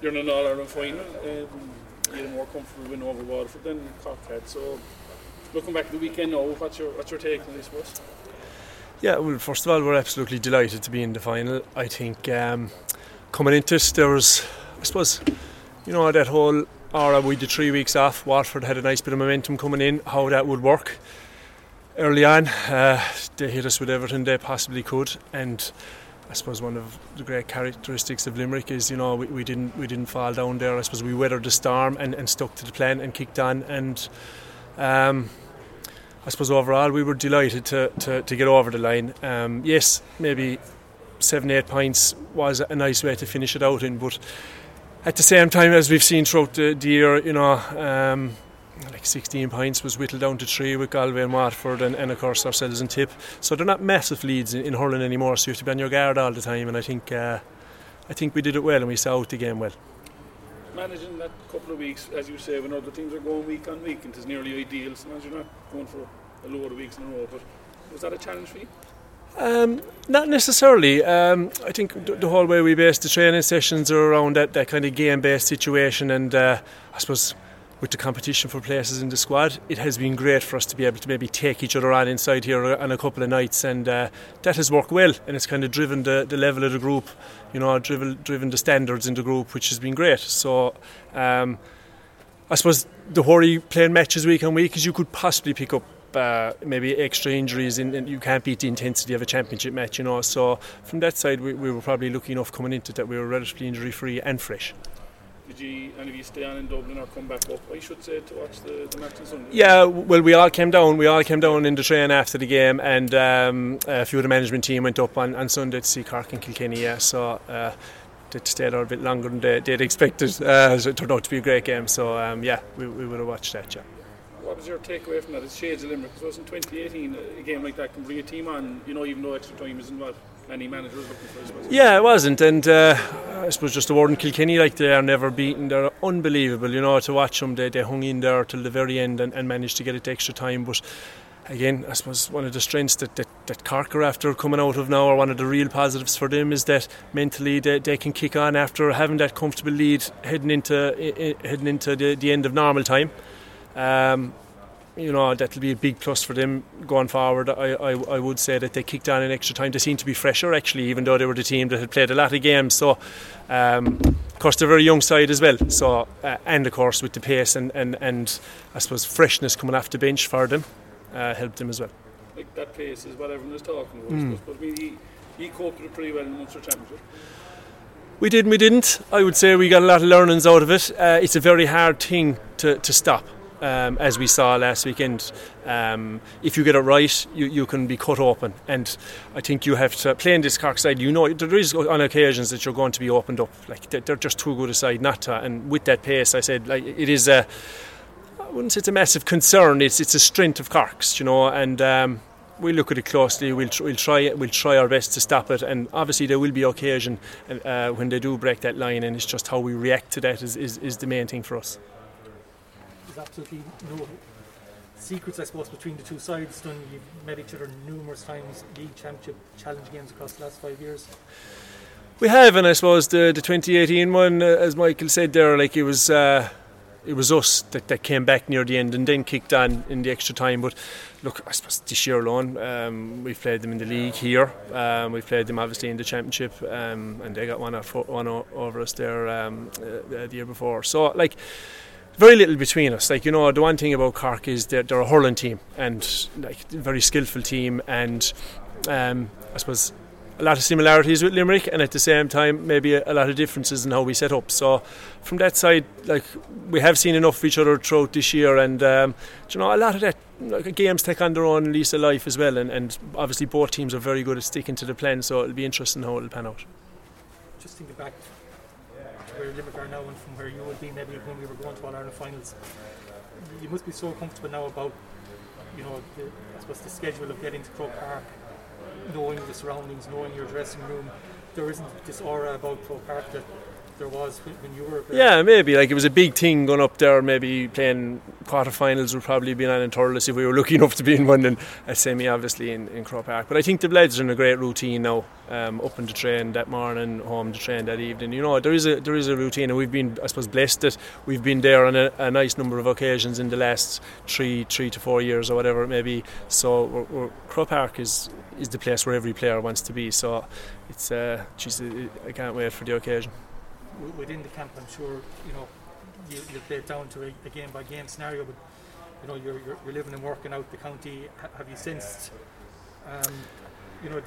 you're in an All Ireland final. Um, you're more comfortable win over Waterford than Cork had. So, looking back at the weekend now, what's your what's your take on this? Was? Yeah, well, first of all, we're absolutely delighted to be in the final. I think um, coming into this, there was, I suppose, you know, that whole aura we did three weeks off. Waterford had a nice bit of momentum coming in, how that would work early on. Uh, they hit us with everything they possibly could, and I suppose one of the great characteristics of Limerick is you know we, we didn't we didn't fall down there. I suppose we weathered the storm and, and stuck to the plan and kicked on and. Um, I suppose overall we were delighted to, to, to get over the line. Um, yes, maybe seven, eight points was a nice way to finish it out in, but at the same time, as we've seen throughout the, the year, you know, um, like 16 points was whittled down to three with Galway and Waterford, and, and of course ourselves and Tip. So they're not massive leads in, in, hurling anymore. So you have to be on your guard all the time. And I think uh, I think we did it well, and we saw out the game well. Managing that couple of weeks, as you say, when other teams are going week on week, it is nearly ideal. Sometimes you're not going for a load of weeks in a row. But was that a challenge for you? Um, not necessarily. Um, I think the, the, whole way we base the training sessions are around that, that kind of game based situation, and uh, I suppose with the competition for places in the squad, it has been great for us to be able to maybe take each other on inside here on a couple of nights, and uh, that has worked well, and it's kind of driven the, the level of the group, you know, driven driven the standards in the group, which has been great. So. Um, I suppose the worry playing matches week on week is you could possibly pick up uh, maybe extra injuries and, you can't beat the intensity of a championship match, you know. So from that side, we, we were probably lucky enough coming into that we were relatively injury free and fresh. Did you any of you stay on in Dublin or come back up? I should say to watch the, the match on Sunday. Yeah, well, we all came down. We all came down in the train after the game, and um, a few of the management team went up on, on Sunday to see Cork and Kilkenny. Yeah, so. Uh, they stayed there a bit longer than they, would expected. Uh, so it turned out to be a great game. So um, yeah, we, we would have watched that. Yeah what was your takeaway from that? It's shades of Limerick. Because in 2018, a game like that can bring a team on, you know, even though extra time is involved. Any manager was looking for, I Yeah, it wasn't, and uh, I suppose just the word in Kilkenny, like they are never beaten. They're unbelievable, you know, to watch them. They, they hung in there till the very end and, and managed to get it extra time. But again, I suppose one of the strengths that, that, that Cork are after coming out of now, or one of the real positives for them, is that mentally they, they can kick on after having that comfortable lead heading into heading into the, the end of normal time. Um, you know that'll be a big plus for them going forward. I, I, I would say that they kicked on in extra time. They seem to be fresher actually, even though they were the team that had played a lot of games. So, um, of course, they're a very young side as well. So, uh, and of course with the pace and, and, and I suppose freshness coming off the bench for them uh, helped them as well. Like that pace is what everyone is talking about. Mm. But I mean, he, he coped with it pretty well in the Munster Championship. We did and we didn't. I would say we got a lot of learnings out of it. Uh, it's a very hard thing to, to stop um, as we saw last weekend. Um, if you get it right, you, you can be cut open. And I think you have to play in this Cork side. You know, there is on occasions that you're going to be opened up. Like they're just too good a side not to. And with that pace, I said, like it is a. I wouldn't say it's a massive concern. It's it's a strength of Cork's, you know, and. Um, we look at it closely. We'll, we'll try we'll try our best to stop it, and obviously there will be occasion uh, when they do break that line, and it's just how we react to that is, is, is the main thing for us there's absolutely no secrets, I suppose, between the two sides. Done, you've met each other numerous times, league championship challenge games across the last five years. We have, and I suppose the the 2018 one, uh, as Michael said there, like it was. Uh, it was us that, that came back near the end and then kicked on in the extra time. But look, I suppose this year alone, um, we've played them in the league here. Um, we've played them obviously in the championship, um, and they got one, one over us there um, uh, the year before. So, like, very little between us. Like you know, the one thing about Cork is that they're a hurling team and like very skillful team, and um, I suppose a lot of similarities with Limerick, and at the same time maybe a, a, lot of differences in how we set up. So from that side, like we have seen enough of each other throughout this year, and um, you know a lot of that. Like, games take on their own lease of life as well, and, and obviously both teams are very good at sticking to the plan. So it'll be interesting how it'll pan out. Just thinking back where Limerick are now and from where you would be maybe when we were going to All Ireland finals. You must be so comfortable now about, you know, the, I suppose the schedule of getting to Croke Park, knowing the surroundings, knowing your dressing room. There isn't this aura about Croke Park that there was when, you were there. Yeah, maybe like it was a big thing going up there. Maybe playing quarterfinals would probably be an in Thurles if we were lucky enough to be in one, and a semi obviously in, in Croke Park. But I think the lads are in a great routine now. Um, up in the train that morning, home to train that evening. You know, there is a there is a routine, and we've been, I suppose, blessed that we've been there on a, a nice number of occasions in the last three three to four years or whatever it may be. So we're, we're, Croke Park is is the place where every player wants to be. So it's uh, geez, I can't wait for the occasion. Within the camp, I'm sure you know you, you play it down to a, a game by game scenario, but you know you're, you're, you're living and working out the county. Have you sensed? Um, you know,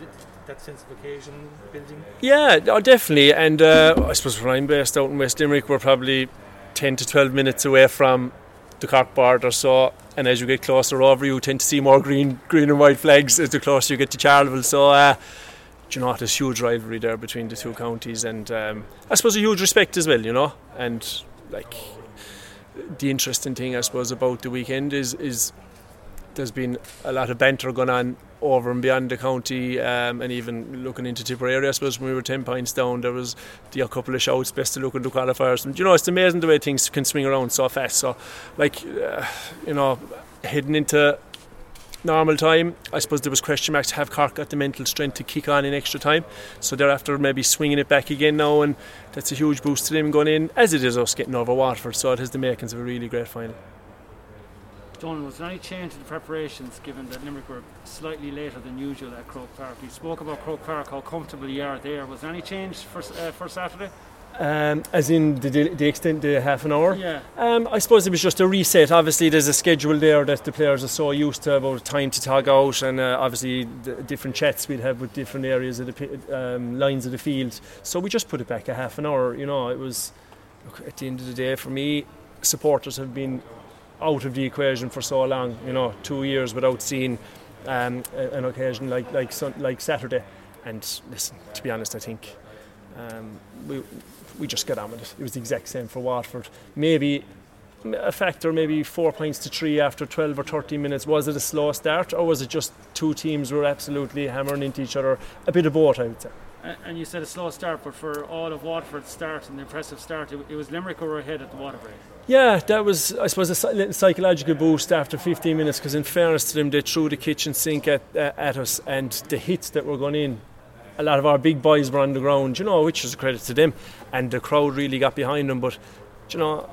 that sense of occasion building? Yeah, oh, definitely. And uh, I suppose where I'm based out in West Limerick, we're probably 10 to 12 minutes away from the Cork border. So, and as you get closer over, you tend to see more green, green and white flags as the closer you get to Charleville. So, uh, you know, there's huge rivalry there between the two counties, and um, I suppose a huge respect as well. You know, and like the interesting thing, I suppose, about the weekend is is there's been a lot of banter going on over and beyond the county um, and even looking into Tipperary I suppose when we were 10 points down there was the, a couple of shouts best to look into qualifiers. And you know it's amazing the way things can swing around so fast. So like uh, you know heading into normal time I suppose there was question marks have Cork got the mental strength to kick on in extra time so they're after maybe swinging it back again now and that's a huge boost to them going in as it is us getting over Waterford so it has the makings of a really great final Donald, was there any change in the preparations given that Limerick were slightly later than usual at Croke Park? You spoke about Croke Park, how comfortable you are there. Was there any change for, uh, for Saturday? Um, as in the, the extent the half an hour. Yeah. Um, I suppose it was just a reset. Obviously, there's a schedule there that the players are so used to about time to tog out, and uh, obviously different chats we'd have with different areas of the um, lines of the field. So we just put it back a half an hour. You know, it was look, at the end of the day for me. Supporters have been out of the equation for so long. You know, two years without seeing um, an occasion like like like Saturday. And listen, to be honest, I think um, we we just got on with it. It was the exact same for Waterford. Maybe a factor, maybe four points to three after 12 or 13 minutes. Was it a slow start, or was it just two teams were absolutely hammering into each other? A bit of both, I would say. And you said a slow start, but for all of Waterford's start and the impressive start, it, was Limerick who were ahead at the water break. Yeah, that was, I suppose, a little psychological boost after 15 minutes because, in fairness to them, they threw the kitchen sink at, uh, at us and the hits that were going in. A lot of our big boys were on the ground, you know, which is a credit to them, and the crowd really got behind them. But, you know,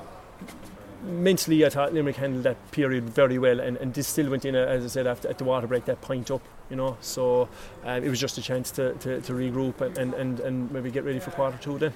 mentally, I thought Limerick handled that period very well, and, and this still went in, uh, as I said, after at the water break, that point up, you know. So um, it was just a chance to, to, to regroup and, and, and maybe get ready for quarter two then.